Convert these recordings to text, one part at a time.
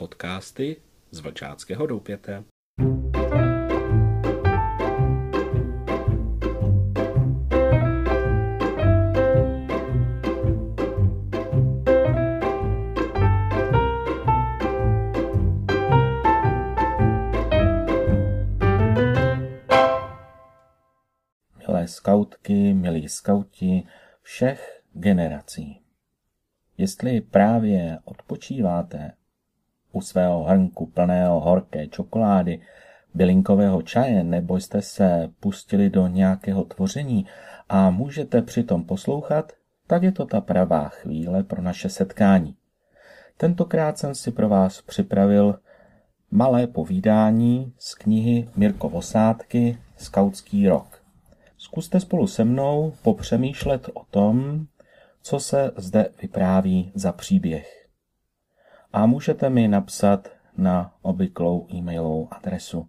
podcasty z Vlčáckého doupěte. Milé skautky, milí skauti všech generací. Jestli právě odpočíváte u svého hrnku plného horké čokolády, bylinkového čaje, nebo jste se pustili do nějakého tvoření a můžete přitom poslouchat, tak je to ta pravá chvíle pro naše setkání. Tentokrát jsem si pro vás připravil malé povídání z knihy Mirko Vosádky Skautský rok. Zkuste spolu se mnou popřemýšlet o tom, co se zde vypráví za příběh. A můžete mi napsat na obvyklou e-mailovou adresu.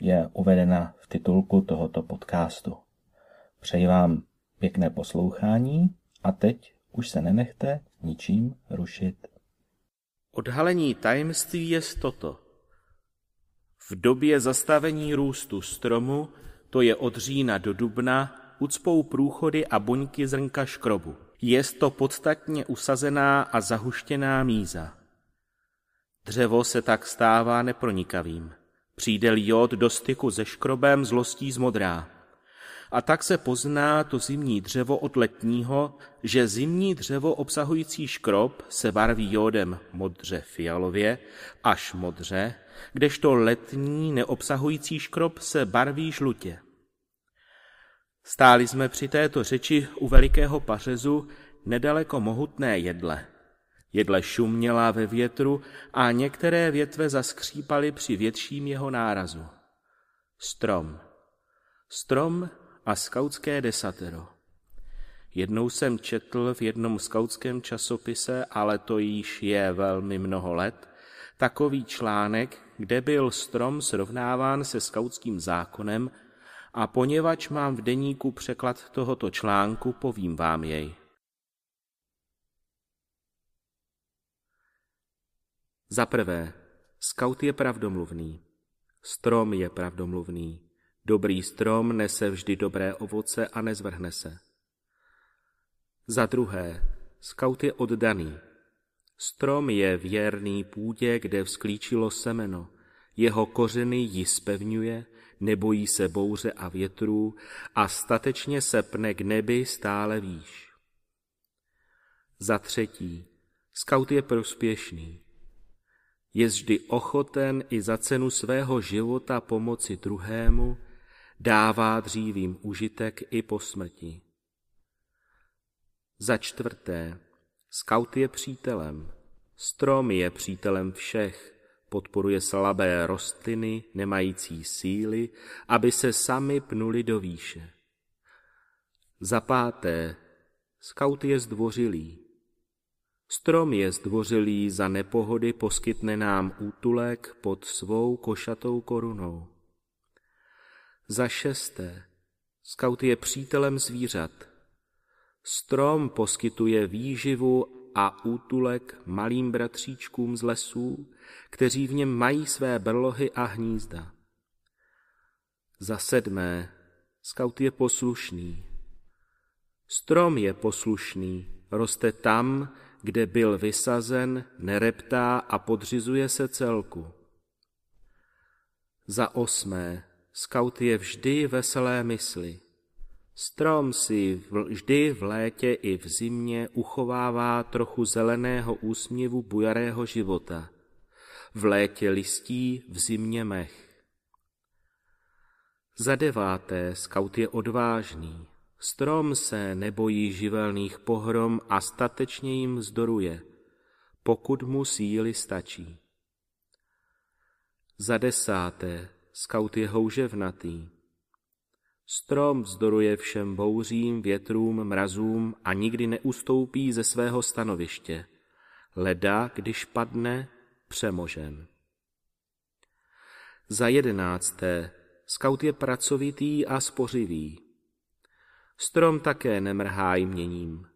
Je uvedena v titulku tohoto podcastu. Přeji vám pěkné poslouchání a teď už se nenechte ničím rušit. Odhalení tajemství je toto. V době zastavení růstu stromu, to je od října do dubna, ucpou průchody a buňky zrnka škrobu. Je to podstatně usazená a zahuštěná míza. Dřevo se tak stává nepronikavým. Přijde jod do styku se škrobem, zlostí zmodrá. A tak se pozná to zimní dřevo od letního, že zimní dřevo obsahující škrob se barví jódem modře fialově až modře, kdežto letní neobsahující škrob se barví žlutě. Stáli jsme při této řeči u velikého pařezu nedaleko mohutné jedle. Jedle šuměla ve větru a některé větve zaskřípaly při větším jeho nárazu. Strom. Strom a skautské desatero. Jednou jsem četl v jednom skautském časopise, ale to již je velmi mnoho let, takový článek, kde byl strom srovnáván se skautským zákonem a poněvadž mám v deníku překlad tohoto článku, povím vám jej. Za prvé, skaut je pravdomluvný. Strom je pravdomluvný. Dobrý strom nese vždy dobré ovoce a nezvrhne se. Za druhé, skaut je oddaný. Strom je věrný půdě, kde vzklíčilo semeno. Jeho kořeny ji spevňuje, nebojí se bouře a větrů a statečně se pne k nebi stále výš. Za třetí, skaut je prospěšný. Je vždy ochoten i za cenu svého života pomoci druhému, dává dřívým užitek i po smrti. Za čtvrté, skaut je přítelem. Strom je přítelem všech, podporuje slabé rostliny, nemající síly, aby se sami pnuli do výše. Za páté, skaut je zdvořilý. Strom je zdvořilý, za nepohody poskytne nám útulek pod svou košatou korunou. Za šesté, skaut je přítelem zvířat. Strom poskytuje výživu a útulek malým bratříčkům z lesů, kteří v něm mají své brlohy a hnízda. Za sedmé, skaut je poslušný. Strom je poslušný, roste tam, kde byl vysazen, nereptá a podřizuje se celku. Za osmé, skaut je vždy veselé mysli. Strom si vždy v létě i v zimě uchovává trochu zeleného úsměvu bujarého života. V létě listí, v zimě mech. Za deváté, skaut je odvážný. Strom se nebojí živelných pohrom a statečně jim zdoruje, pokud mu síly stačí. Za desáté, skaut je houževnatý. Strom vzdoruje všem bouřím, větrům, mrazům a nikdy neustoupí ze svého stanoviště. Leda, když padne, přemožen. Za jedenácté, skaut je pracovitý a spořivý. Strom také nemrhá jměním.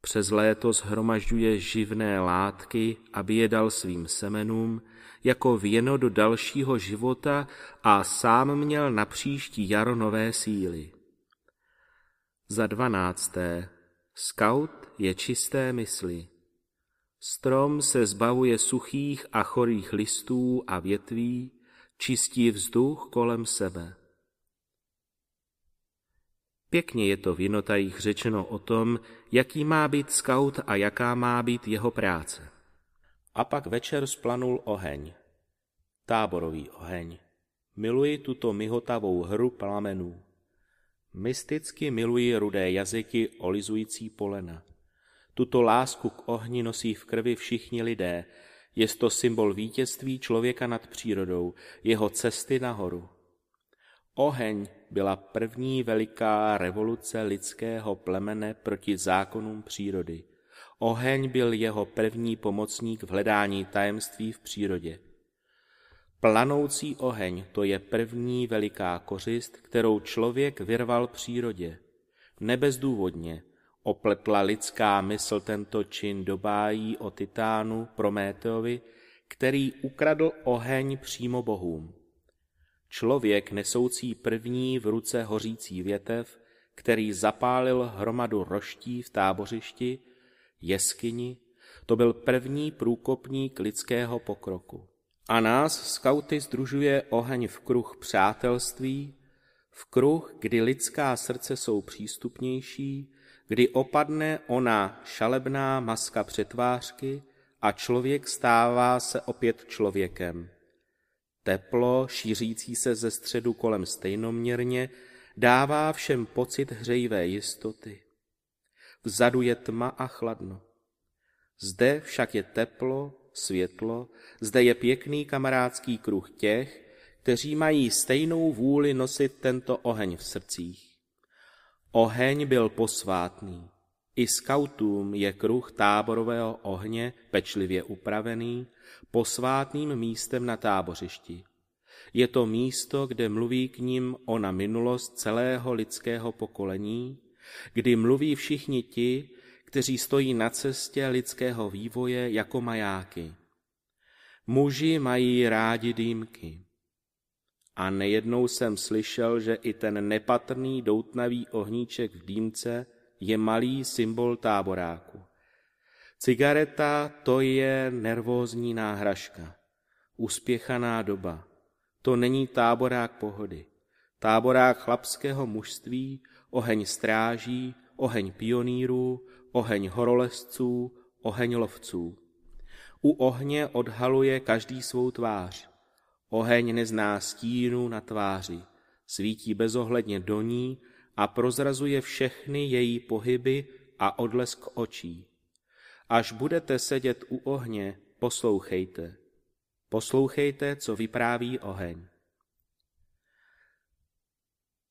Přes léto zhromažďuje živné látky, aby je dal svým semenům, jako věno do dalšího života a sám měl na příští jaro nové síly. Za dvanácté. Scout je čisté mysli. Strom se zbavuje suchých a chorých listů a větví, čistí vzduch kolem sebe. Pěkně je to v jinotajích řečeno o tom, jaký má být skaut a jaká má být jeho práce. A pak večer splanul oheň. Táborový oheň. Miluji tuto mihotavou hru plamenů. Mysticky miluji rudé jazyky olizující polena. Tuto lásku k ohni nosí v krvi všichni lidé. Je to symbol vítězství člověka nad přírodou, jeho cesty nahoru. Oheň byla první veliká revoluce lidského plemene proti zákonům přírody. Oheň byl jeho první pomocník v hledání tajemství v přírodě. Planoucí oheň to je první veliká kořist, kterou člověk vyrval přírodě. Nebezdůvodně opletla lidská mysl tento čin do bájí o Titánu Prométeovi, který ukradl oheň přímo bohům. Člověk nesoucí první v ruce hořící větev, který zapálil hromadu roští v tábořišti, jeskyni, to byl první průkopník lidského pokroku. A nás, skauty, združuje oheň v kruh přátelství, v kruh, kdy lidská srdce jsou přístupnější, kdy opadne ona šalebná maska přetvářky a člověk stává se opět člověkem. Teplo, šířící se ze středu kolem stejnoměrně, dává všem pocit hřejivé jistoty. Vzadu je tma a chladno. Zde však je teplo, světlo, zde je pěkný kamarádský kruh těch, kteří mají stejnou vůli nosit tento oheň v srdcích. Oheň byl posvátný. I skautům je kruh táborového ohně pečlivě upravený, posvátným místem na tábořišti. Je to místo, kde mluví k ním ona minulost celého lidského pokolení, kdy mluví všichni ti, kteří stojí na cestě lidského vývoje jako majáky. Muži mají rádi dýmky. A nejednou jsem slyšel, že i ten nepatrný doutnavý ohníček v dýmce je malý symbol táboráku. Cigareta to je nervózní náhražka, uspěchaná doba. To není táborák pohody. Táborák chlapského mužství, oheň stráží, oheň pionýrů, oheň horolezců, oheň lovců. U ohně odhaluje každý svou tvář. Oheň nezná stínu na tváři, svítí bezohledně do ní a prozrazuje všechny její pohyby a odlesk očí. Až budete sedět u ohně, poslouchejte. Poslouchejte, co vypráví oheň.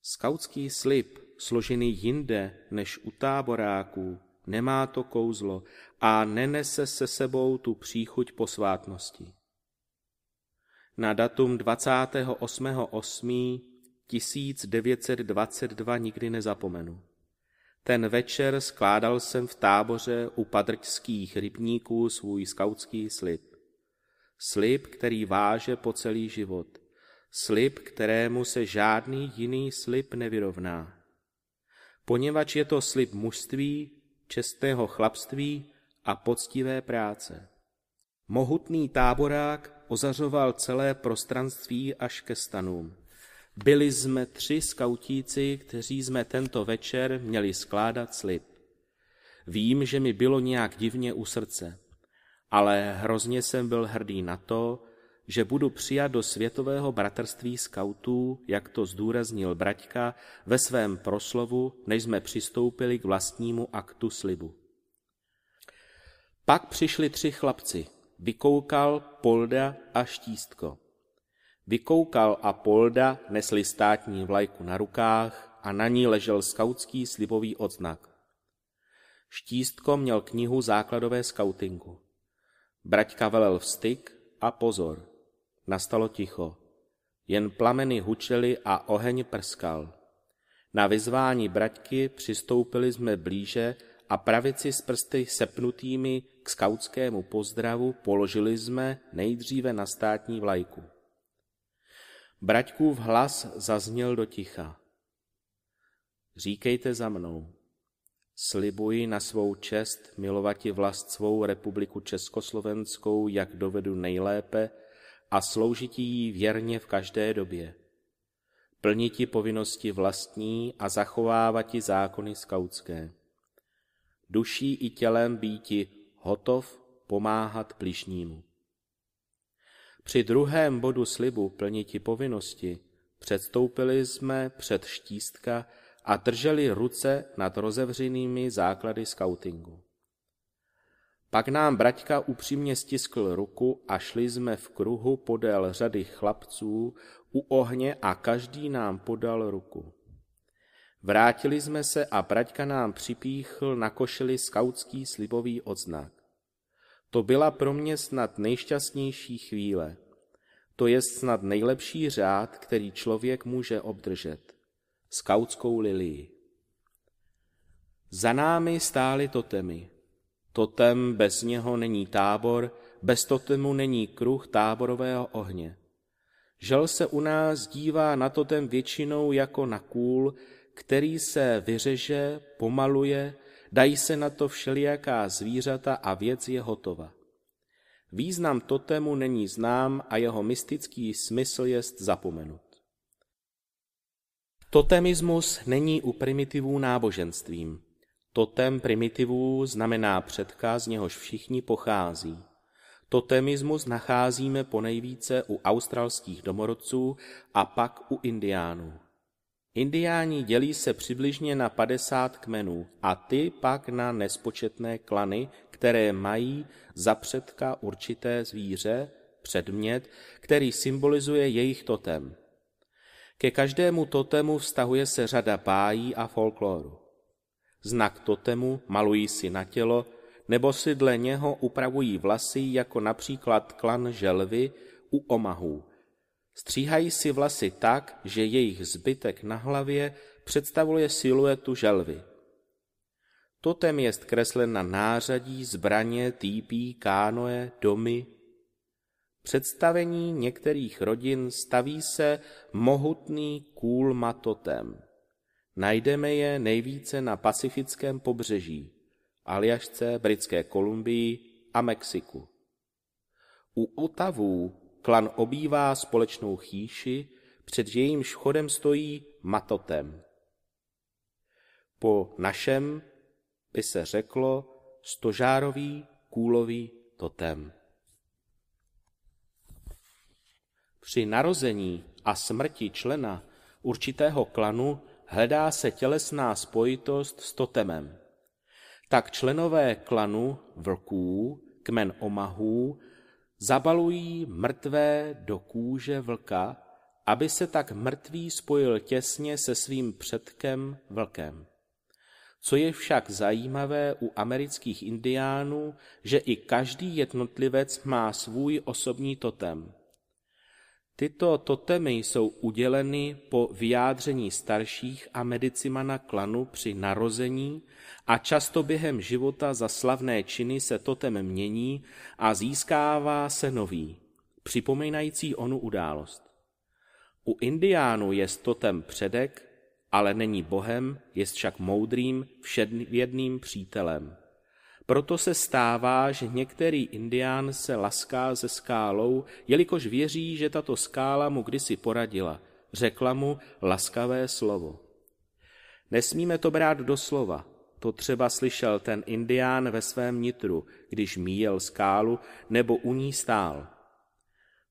Skautský slib, složený jinde než u táboráků, nemá to kouzlo a nenese se sebou tu příchuť posvátnosti. Na datum 28.8.1922 nikdy nezapomenu. Ten večer skládal jsem v táboře u padrťských rybníků svůj skautský slib. Slib, který váže po celý život. Slib, kterému se žádný jiný slib nevyrovná. Poněvadž je to slib mužství, čestného chlapství a poctivé práce. Mohutný táborák ozařoval celé prostranství až ke stanům. Byli jsme tři skautíci, kteří jsme tento večer měli skládat slib. Vím, že mi bylo nějak divně u srdce, ale hrozně jsem byl hrdý na to, že budu přijat do světového bratrství skautů, jak to zdůraznil Braťka ve svém proslovu, než jsme přistoupili k vlastnímu aktu slibu. Pak přišli tři chlapci, Vykoukal, Polda a Štístko. Vykoukal a Polda nesli státní vlajku na rukách a na ní ležel skautský slibový odznak. Štístko měl knihu základové skautingu. Braťka velel vstyk a pozor. Nastalo ticho. Jen plameny hučely a oheň prskal. Na vyzvání braťky přistoupili jsme blíže a pravici s prsty sepnutými k skautskému pozdravu položili jsme nejdříve na státní vlajku. Braťkův hlas zazněl do ticha. Říkejte za mnou. Slibuji na svou čest milovati vlast svou republiku Československou, jak dovedu nejlépe, a sloužití jí věrně v každé době. Plniti povinnosti vlastní a zachovávati zákony skautské. Duší i tělem býti hotov pomáhat bližnímu. Při druhém bodu slibu plniti povinnosti předstoupili jsme před štístka a drželi ruce nad rozevřenými základy skautingu. Pak nám braťka upřímně stiskl ruku a šli jsme v kruhu podél řady chlapců u ohně a každý nám podal ruku. Vrátili jsme se a braťka nám připíchl na košili skautský slibový odznak. To byla pro mě snad nejšťastnější chvíle. To je snad nejlepší řád, který člověk může obdržet. Skautskou lilii. Za námi stály totemy. Totem bez něho není tábor, bez totemu není kruh táborového ohně. Žel se u nás dívá na totem většinou jako na kůl, který se vyřeže, pomaluje, dají se na to všelijaká zvířata a věc je hotova. Význam totému není znám a jeho mystický smysl jest zapomenut. Totemismus není u primitivů náboženstvím. Totem primitivů znamená předka, z něhož všichni pochází. Totemismus nacházíme ponejvíce u australských domorodců a pak u indiánů. Indiáni dělí se přibližně na 50 kmenů a ty pak na nespočetné klany, které mají za předka určité zvíře, předmět, který symbolizuje jejich totem. Ke každému totemu vztahuje se řada bájí a folkloru. Znak totemu malují si na tělo, nebo si dle něho upravují vlasy, jako například klan želvy u omahů. Stříhají si vlasy tak, že jejich zbytek na hlavě představuje siluetu želvy. Totem jest kreslen na nářadí, zbraně, týpí, kánoe, domy. Představení některých rodin staví se mohutný kůlma totem. Najdeme je nejvíce na pacifickém pobřeží, Aljašce, Britské Kolumbii a Mexiku. U Otavů klan obývá společnou chýši, před jejímž vchodem stojí matotem. Po našem by se řeklo stožárový kůlový totem. Při narození a smrti člena určitého klanu hledá se tělesná spojitost s totemem. Tak členové klanu vlků, kmen omahů, zabalují mrtvé do kůže vlka, aby se tak mrtvý spojil těsně se svým předkem vlkem. Co je však zajímavé u amerických indiánů, že i každý jednotlivec má svůj osobní totem. Tyto totemy jsou uděleny po vyjádření starších a medicimana klanu při narození a často během života za slavné činy se totem mění a získává se nový, připomínající onu událost. U indiánů je totem předek, ale není bohem, je však moudrým, všedvědným přítelem. Proto se stává, že některý indián se laská ze skálou, jelikož věří, že tato skála mu kdysi poradila, řekla mu laskavé slovo. Nesmíme to brát do slova, to třeba slyšel ten indián ve svém nitru, když míjel skálu nebo u ní stál.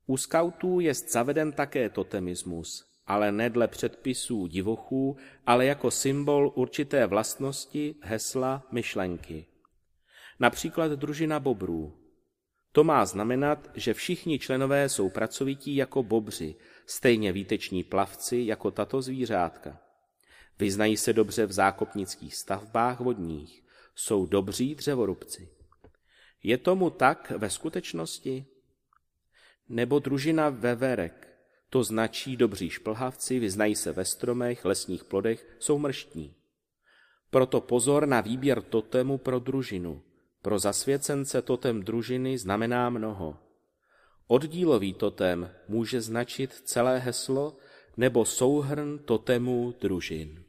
U skautů je zaveden také totemismus, ale ne dle předpisů divochů, ale jako symbol určité vlastnosti, hesla, myšlenky. Například družina bobrů. To má znamenat, že všichni členové jsou pracovití jako bobři, stejně výteční plavci jako tato zvířátka. Vyznají se dobře v zákopnických stavbách vodních, jsou dobří dřevorubci. Je tomu tak ve skutečnosti? Nebo družina veverek, to značí dobří šplhavci, vyznají se ve stromech, lesních plodech, jsou mrštní. Proto pozor na výběr totemu pro družinu. Pro zasvěcence totem družiny znamená mnoho. Oddílový totem může značit celé heslo nebo souhrn totemů družin.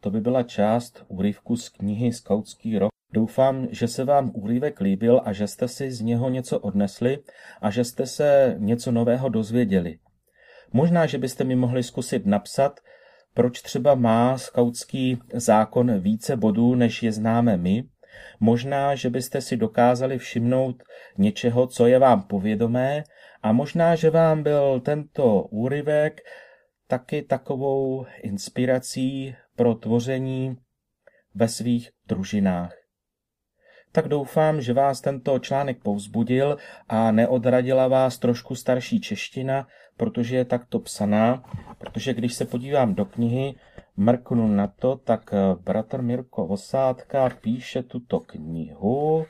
To by byla část úryvku z knihy Skautský rok. Doufám, že se vám úryvek líbil a že jste si z něho něco odnesli a že jste se něco nového dozvěděli. Možná, že byste mi mohli zkusit napsat, proč třeba má skautský zákon více bodů, než je známe my. Možná, že byste si dokázali všimnout něčeho, co je vám povědomé a možná, že vám byl tento úryvek taky takovou inspirací pro tvoření ve svých družinách. Tak doufám, že vás tento článek povzbudil a neodradila vás trošku starší čeština, protože je takto psaná, protože když se podívám do knihy, mrknu na to, tak eh, bratr Mirko Osádka píše tuto knihu.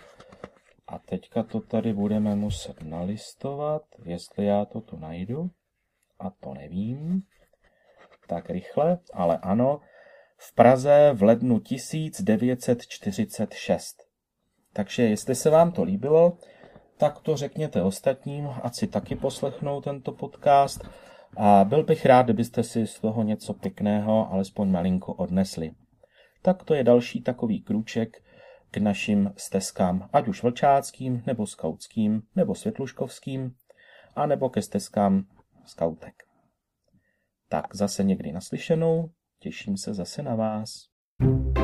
A teďka to tady budeme muset nalistovat, jestli já to tu najdu. A to nevím tak rychle, ale ano, v Praze v lednu 1946. Takže jestli se vám to líbilo, tak to řekněte ostatním, ať si taky poslechnou tento podcast a byl bych rád, kdybyste si z toho něco pěkného, alespoň malinko odnesli. Tak to je další takový krůček k našim stezkám, ať už vlčáckým, nebo skautským, nebo světluškovským, a nebo ke stezkám skautek. Tak zase někdy naslyšenou, těším se zase na vás. thank you